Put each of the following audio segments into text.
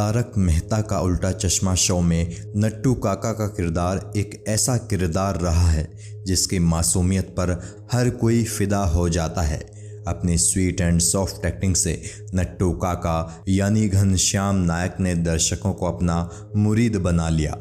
तारक मेहता का उल्टा चश्मा शो में नट्टू काका का किरदार एक ऐसा किरदार रहा है, जिसकी मासूमियत पर हर कोई फिदा हो जाता है। अपनी स्वीट एंड सॉफ्ट एक्टिंग से नट्टू काका यानी घनश्याम नायक ने दर्शकों को अपना मुरीद बना लिया।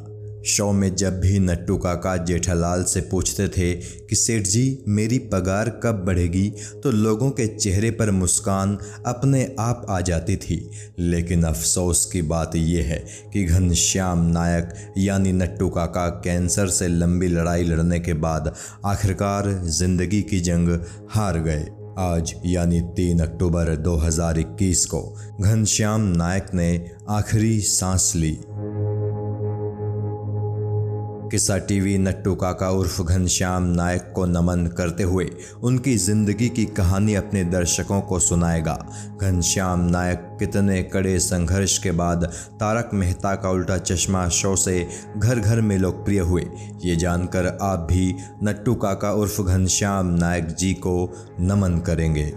शो में जब भी नट्टू काका जेठालाल से पूछते थे कि सेठ जी, मेरी पगार कब बढ़ेगी तो लोगों के चेहरे पर मुस्कान अपने आप आ जाती थी। लेकिन अफसोस की बात यह है कि घनश्याम नायक, यानी नट्टू काका कैंसर से लंबी लड़ाई लड़ने के बाद आखिरकार ज़िंदगी की जंग हार गए। आज, यानी तीन अक्टूबर 2021 को घनश्याम नायक ने आखिरी सांस ली। किस्सा टीवी नट्टू काका उर्फ़ घनश्याम नायक को नमन करते हुए उनकी ज़िंदगी की कहानी अपने दर्शकों को सुनाएगा। घनश्याम नायक कितने कड़े संघर्ष के बाद तारक मेहता का उल्टा चश्मा शो से घर घर में लोकप्रिय हुए। ये जानकर आप भी नट्टू काका उर्फ़ घनश्याम नायक जी को नमन करेंगे।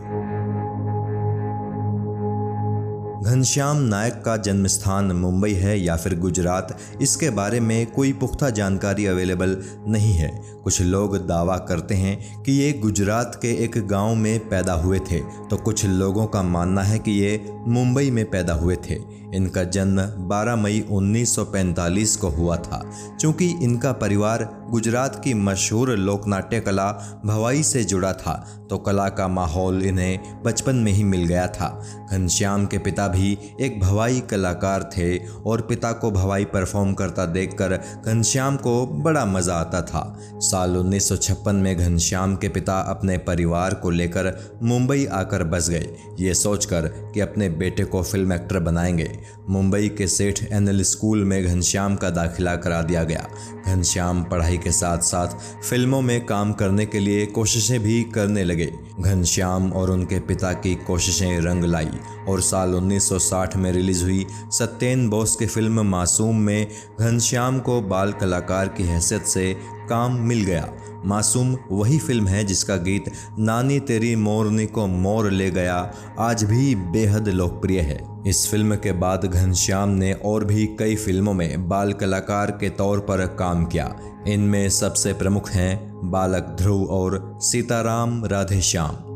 घनश्याम नायक का जन्म स्थान मुंबई है या फिर गुजरात, इसके बारे में कोई पुख्ता जानकारी अवेलेबल नहीं है। कुछ लोग दावा करते हैं कि ये गुजरात के एक गाँव में पैदा हुए थे तो कुछ लोगों का मानना है कि ये मुंबई में पैदा हुए थे। इनका जन्म 12 मई 1945 को हुआ था। क्योंकि इनका परिवार गुजरात की मशहूर लोकनाट्य कला भवाई से जुड़ा था तो कला का माहौल इन्हें बचपन में ही मिल गया था। घनश्याम के पिता भी एक भवाई कलाकार थे और पिता को भवाई परफॉर्म करता देखकर घनश्याम को बड़ा मज़ा आता था। साल 1956 में घनश्याम के पिता अपने परिवार को लेकर मुंबई आकर बस गए। ये सोचकर कि अपने बेटे को फ़िल्म एक्टर बनाएँगे। मुंबई के सेठ एनएल स्कूल में घनश्याम का दाखिला करा दिया गया। घनश्याम पढ़ाई के साथ साथ फ़िल्मों में काम करने के लिए कोशिशें भी करने लगे। घनश्याम और उनके पिता की कोशिशें रंग लाई। और साल 1960 में रिलीज़ हुई सत्येन बोस की फ़िल्म मासूम में घनश्याम को बाल कलाकार की हैसियत से काम मिल गया। मासूम वही फ़िल्म है जिसका गीत नानी तेरी मोरनी को मोर ले गया आज भी बेहद लोकप्रिय है। इस फ़िल्म के बाद घनश्याम ने और भी कई फ़िल्मों में बाल कलाकार के तौर पर काम किया। इनमें सबसे प्रमुख हैं बालक ध्रुव और सीताराम राधेश्याम।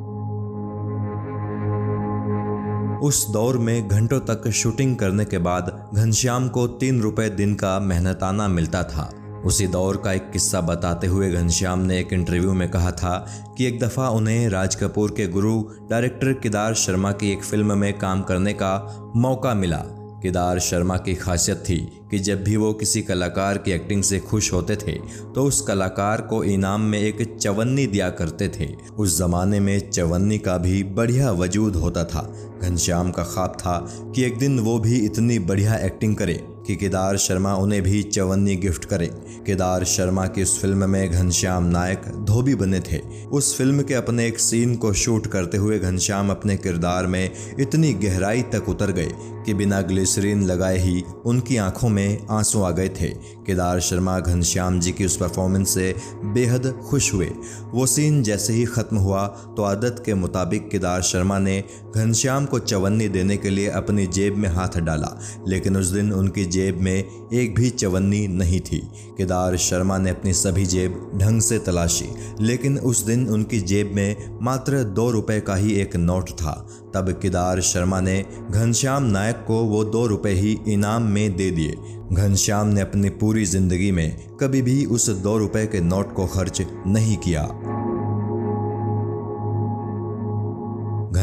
उस दौर में घंटों तक शूटिंग करने के बाद घनश्याम को तीन रुपए दिन का मेहनताना मिलता था। उसी दौर का एक किस्सा बताते हुए घनश्याम ने एक इंटरव्यू में कहा था कि एक दफ़ा उन्हें राज कपूर के गुरु डायरेक्टर केदार शर्मा की एक फ़िल्म में काम करने का मौका मिला। केदार शर्मा की खासियत थी कि जब भी वो किसी कलाकार की एक्टिंग से खुश होते थे तो उस कलाकार को इनाम में एक चवन्नी दिया करते थे। उस ज़माने में चवन्नी का भी बढ़िया वजूद होता था। घनश्याम का ख्वाब था कि एक दिन वो भी इतनी बढ़िया एक्टिंग करे। कि केदार शर्मा उन्हें भी चवन्नी गिफ्ट करें। केदार शर्मा की उस फ़िल्म में घनश्याम नायक धोबी बने थे। उस फ़िल्म के अपने एक सीन को शूट करते हुए घनश्याम अपने किरदार में इतनी गहराई तक उतर गए कि बिना ग्लिसरीन लगाए ही उनकी आँखों में आँसू आ गए थे। केदार शर्मा घनश्याम जी की उस परफॉर्मेंस से बेहद खुश हुए। वो सीन जैसे ही ख़त्म हुआ तो आदत के मुताबिक केदार शर्मा ने घनश्याम को चवन्नी देने के लिए अपनी जेब में हाथ डाला। लेकिन उस दिन उनकी जेब में एक भी चवन्नी नहीं थी। केदार शर्मा ने अपनी सभी जेब ढंग से तलाशी, लेकिन उस दिन उनकी जेब में मात्र दो रुपए का ही एक नोट था। तब केदार शर्मा ने घनश्याम नायक को वो दो रुपए ही इनाम में दे दिए। घनश्याम ने अपनी पूरी ज़िंदगी में कभी भी उस दो रुपए के नोट को खर्च नहीं किया।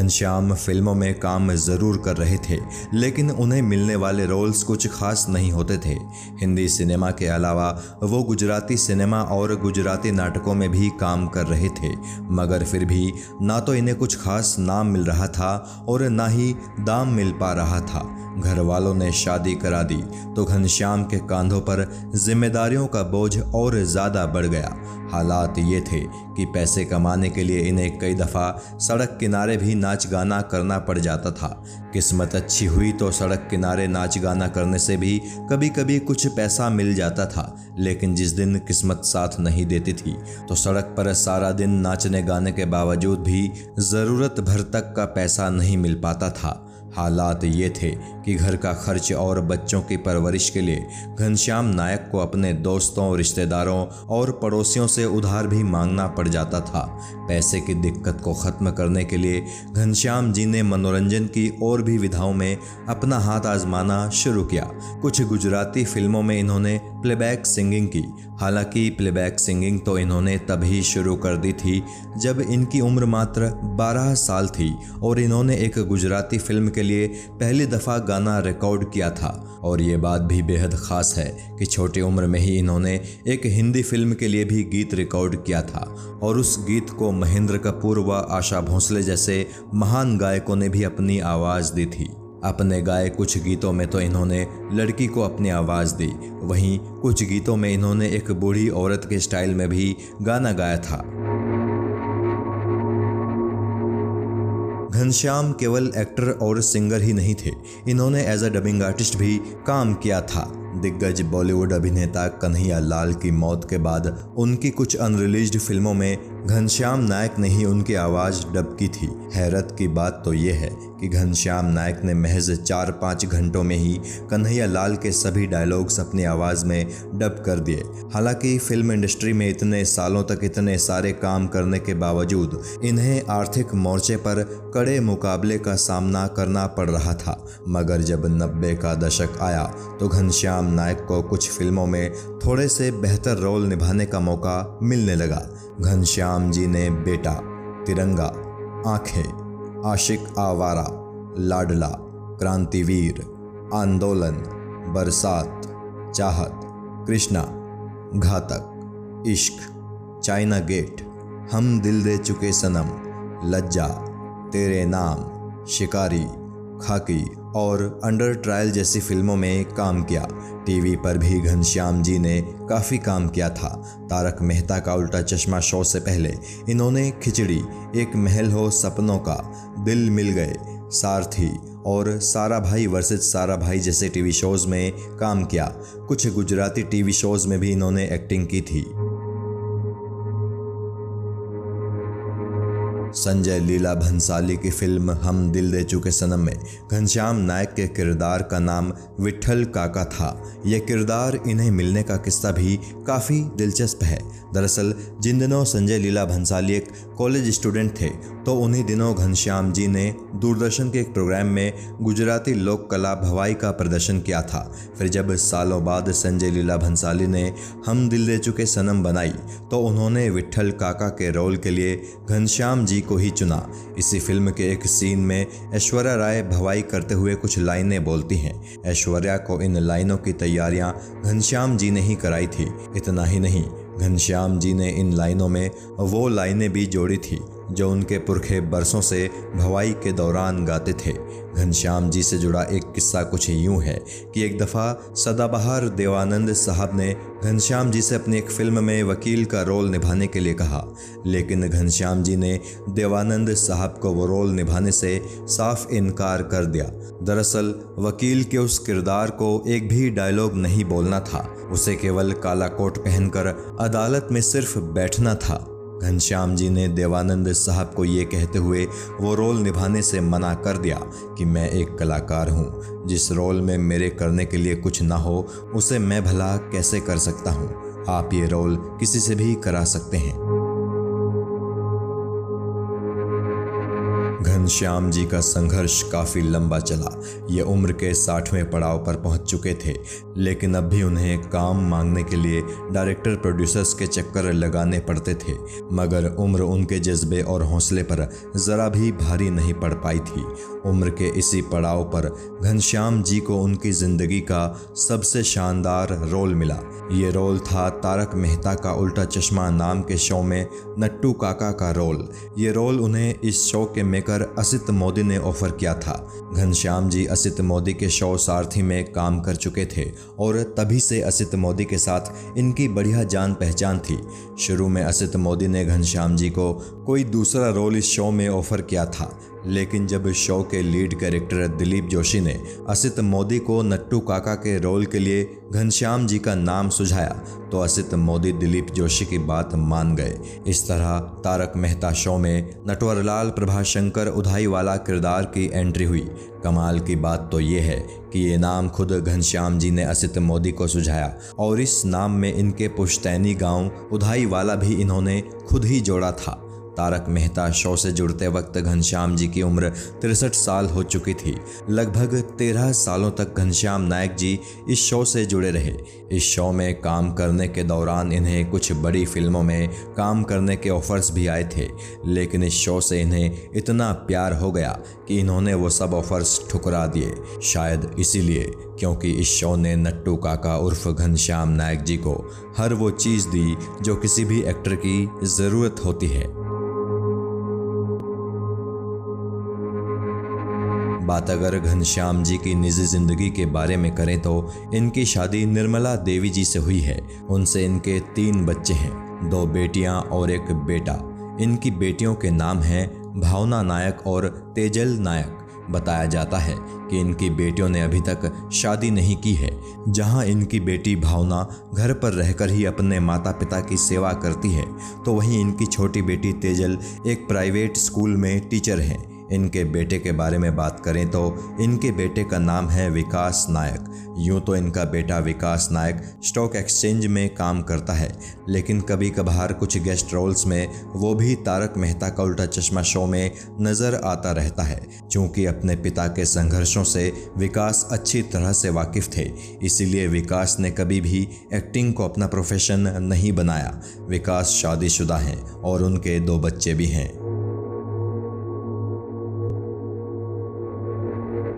घनश्याम फ़िल्मों में काम ज़रूर कर रहे थे, लेकिन उन्हें मिलने वाले रोल्स कुछ खास नहीं होते थे। हिंदी सिनेमा के अलावा, वो गुजराती सिनेमा और गुजराती नाटकों में भी काम कर रहे थे, मगर फिर भी ना तो इन्हें कुछ खास नाम मिल रहा था और ना ही दाम मिल पा रहा था। घर वालों ने शादी करा दी तो घनश्याम के कांधों पर जिम्मेदारियों का बोझ और ज़्यादा बढ़ गया। हालात ये थे कि पैसे कमाने के लिए इन्हें कई दफ़ा सड़क किनारे भी नाच गाना करना पड़ जाता था। किस्मत अच्छी हुई तो सड़क किनारे नाच गाना करने से भी कभी कभी कुछ पैसा मिल जाता था, लेकिन जिस दिन किस्मत साथ नहीं देती थी तो सड़क पर सारा दिन नाचने गाने के बावजूद भी ज़रूरत भर तक का पैसा नहीं मिल पाता था। हालात ये थे कि घर का खर्च और बच्चों की परवरिश के लिए घनश्याम नायक को अपने दोस्तों, रिश्तेदारों और पड़ोसियों से उधार भी मांगना पड़ जाता था। पैसे की दिक्कत को ख़त्म करने के लिए घनश्याम जी ने मनोरंजन की और भी विधाओं में अपना हाथ आजमाना शुरू किया। कुछ गुजराती फ़िल्मों में इन्होंने प्लेबैक सिंगिंग की। हालाँकि प्लेबैक सिंगिंग तो इन्होंने तभी शुरू कर दी थी, जब इनकी उम्र मात्र 12 साल थी और इन्होंने एक गुजराती फ़िल्म के लिए पहली दफ़ा गाना रिकॉर्ड किया था। और ये बात भी बेहद ख़ास है कि छोटी उम्र में ही इन्होंने एक हिंदी फ़िल्म के लिए भी गीत रिकॉर्ड किया था और उस गीत को महेंद्र कपूर व आशा भोंसले जैसे महान गायकों ने भी अपनी आवाज़ दी थी। अपने गाए कुछ गीतों में तो इन्होंने लड़की को अपनी आवाज़ दी। वहीं कुछ गीतों में इन्होंने एक बूढ़ी औरत के स्टाइल में भी गाना गाया था। घनश्याम केवल एक्टर और सिंगर ही नहीं थे। इन्होंने एज अ डबिंग आर्टिस्ट भी काम किया था। दिग्गज बॉलीवुड अभिनेता कन्हैया लाल की मौत के बाद उनकी कुछ अनरिलीज्ड फ़िल्मों में घनश्याम नायक ने ही उनकी आवाज़ डब की थी। हैरत की बात तो ये है कि घनश्याम नायक ने महज चार पाँच घंटों में ही कन्हैया लाल के सभी डायलॉग्स अपनी आवाज़ में डब कर दिए। हालाँकि फ़िल्म इंडस्ट्री में इतने सालों तक इतने सारे काम करने के बावजूद इन्हें आर्थिक मोर्चे पर कड़े मुकाबले का सामना करना पड़ रहा था। मगर जब नब्बे का दशक आया तो घनश्याम नायक को कुछ फ़िल्मों में थोड़े से बेहतर रोल निभाने का मौका मिलने लगा। घनश्याम जी ने बेटा, तिरंगा, आँखें, आशिक आवारा, लाडला, क्रांतिवीर, आंदोलन, बरसात, चाहत, कृष्णा, घातक, इश्क, चाइना गेट, हम दिल दे चुके सनम, लज्जा, तेरे नाम, शिकारी, खाकी और अंडर ट्रायल जैसी फ़िल्मों में काम किया। टीवी पर भी घनश्याम जी ने काफ़ी काम किया था। तारक मेहता का उल्टा चश्मा शो से पहले इन्होंने खिचड़ी, एक महल हो सपनों का, दिल मिल गए, सारथी और सारा भाई वर्सेज सारा भाई जैसे टीवी शोज़ में काम किया। कुछ गुजराती टीवी शोज़ में भी इन्होंने एक्टिंग की थी। संजय लीला भंसाली की फ़िल्म हम दिल दे चुके सनम में। घनश्याम नायक के किरदार का नाम विठल काका था। यह किरदार इन्हें मिलने का किस्सा भी काफ़ी दिलचस्प है। दरअसल, जिन दिनों संजय लीला भंसाली एक कॉलेज स्टूडेंट थे तो उन्हीं दिनों घनश्याम जी ने दूरदर्शन के एक प्रोग्राम में गुजराती लोक कला भवाई का प्रदर्शन किया था। फिर जब सालों बाद संजय लीला भंसाली ने हम दिल दे चुके सनम बनाई तो उन्होंने विठल काका के रोल के लिए घनश्याम जी को ही चुना। इसी फ़िल्म के एक सीन में ऐश्वर्या राय भवाई करते हुए कुछ लाइनें बोलती हैं। ऐश्वर्या को इन लाइनों की तैयारियाँ घनश्याम जी ने ही कराई थी। इतना ही नहीं, घनश्याम जी ने इन लाइनों में वो लाइनें भी जोड़ी थी। जो उनके पुरखे बरसों से भवाई के दौरान गाते थे। घनश्याम जी से जुड़ा एक किस्सा कुछ यूँ है कि एक दफ़ा सदाबहार देवानंद साहब ने घनश्याम जी से अपनी एक फ़िल्म में वकील का रोल निभाने के लिए कहा। लेकिन घनश्याम जी ने देवानंद साहब को वो रोल निभाने से साफ़ इनकार कर दिया। दरअसल, वकील के उस किरदार को एक भी डायलॉग नहीं बोलना था। उसे केवल काला कोट पहनकर अदालत में सिर्फ़ बैठना था। घनश्याम जी ने देवानंद साहब को ये कहते हुए वो रोल निभाने से मना कर दिया कि मैं एक कलाकार हूँ। जिस रोल में मेरे करने के लिए कुछ ना हो, उसे मैं भला कैसे कर सकता हूँ? आप ये रोल किसी से भी करा सकते हैं। घनश्याम जी का संघर्ष काफ़ी लंबा चला। ये उम्र के साठवें पड़ाव पर पहुँच चुके थे, लेकिन अब भी उन्हें काम मांगने के लिए डायरेक्टर प्रोड्यूसर्स के चक्कर लगाने पड़ते थे। मगर उम्र उनके जज्बे और हौसले पर ज़रा भी भारी नहीं पड़ पाई थी। उम्र के इसी पड़ाव पर घनश्याम जी को उनकी ज़िंदगी का सबसे शानदार रोल मिला। ये रोल था तारक मेहता का उल्टा चश्मा नाम के शो में नट्टू काका का रोल। ये रोल उन्हें इस शो के मेकर असित मोदी ने ऑफ़र किया था। घनश्याम जी असित मोदी के शो सारथी में काम कर चुके थे और तभी से असित मोदी के साथ इनकी बढ़िया जान पहचान थी। शुरू में असित मोदी ने घनश्याम जी को कोई दूसरा रोल इस शो में ऑफ़र किया था। लेकिन जब शो के लीड कैरेक्टर दिलीप जोशी ने असित मोदी को नट्टू काका के रोल के लिए घनश्याम जी का नाम सुझाया तो असित मोदी दिलीप जोशी की बात मान गए। इस तरह तारक मेहता शो में नटवरलाल प्रभाशंकर उधाई वाला किरदार की एंट्री हुई। कमाल की बात तो ये है कि ये नाम खुद घनश्याम जी ने असित मोदी को सुझाया और इस नाम में इनके पुश्तैनी गाँव उधाई वाला भी इन्होंने खुद ही जोड़ा था। तारक मेहता शो से जुड़ते वक्त घनश्याम जी की उम्र तिरसठ साल हो चुकी थी। लगभग तेरह सालों तक घनश्याम नायक जी इस शो से जुड़े रहे। इस शो में काम करने के दौरान इन्हें कुछ बड़ी फ़िल्मों में काम करने के ऑफर्स भी आए थे। लेकिन इस शो से इन्हें इतना प्यार हो गया कि इन्होंने वो सब ऑफर्स ठुकरा दिए। शायद इसीलिए क्योंकि इस शो ने नट्टू काका उर्फ़ घनश्याम नायक जी को हर वो चीज़ दी जो किसी भी एक्टर की ज़रूरत होती है। बात अगर घनश्याम जी की निजी ज़िंदगी के बारे में करें तो इनकी शादी निर्मला देवी जी से हुई है। उनसे इनके तीन बच्चे हैं, दो बेटियाँ और एक बेटा। इनकी बेटियों के नाम हैं भावना नायक और तेजल नायक। बताया जाता है कि इनकी बेटियों ने अभी तक शादी नहीं की है, जहाँ इनकी बेटी भावना घर पर रहकर ही अपने माता पिता की सेवा करती है। तो वहीं इनकी छोटी बेटी तेजल एक प्राइवेट स्कूल में टीचर हैं। इनके बेटे के बारे में बात करें तो इनके बेटे का नाम है विकास नायक। यूँ तो इनका बेटा विकास नायक स्टॉक एक्सचेंज में काम करता है, लेकिन कभी कभार कुछ गेस्ट रोल्स में वो भी तारक मेहता का उल्टा चश्मा शो में नज़र आता रहता है क्योंकि अपने पिता के संघर्षों से विकास अच्छी तरह से वाकिफ थे, इसीलिए विकास ने कभी भी एक्टिंग को अपना प्रोफेशन नहीं बनाया। विकास शादीशुदा हैं और उनके दो बच्चे भी हैं।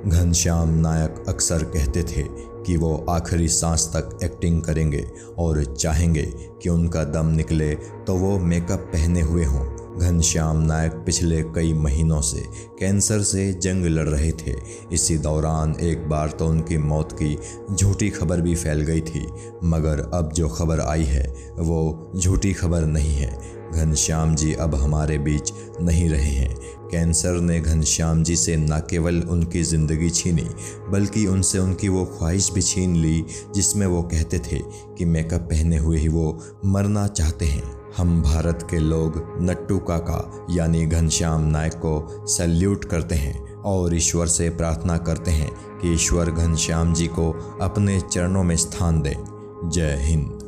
घनश्याम नायक अक्सर कहते थे कि वो आखिरी सांस तक एक्टिंग करेंगे और चाहेंगे कि उनका दम निकले तो वो मेकअप पहने हुए हों। घनश्याम नायक पिछले कई महीनों से कैंसर से जंग लड़ रहे थे। इसी दौरान एक बार तो उनकी मौत की झूठी खबर भी फैल गई थी। मगर अब जो खबर आई है, वो झूठी खबर नहीं है। घनश्याम जी अब हमारे बीच नहीं रहे हैं। कैंसर ने घनश्याम जी से न केवल उनकी ज़िंदगी छीनी, बल्कि उनसे उनकी वो ख्वाहिश भी छीन ली, जिसमें वो कहते थे कि मेकअप पहने हुए ही वो मरना चाहते हैं। हम भारत के लोग नट्टू काका, यानी घनश्याम नायक को सल्यूट करते हैं और ईश्वर से प्रार्थना करते हैं कि ईश्वर घनश्याम जी को अपने चरणों में स्थान दें। जय हिंद।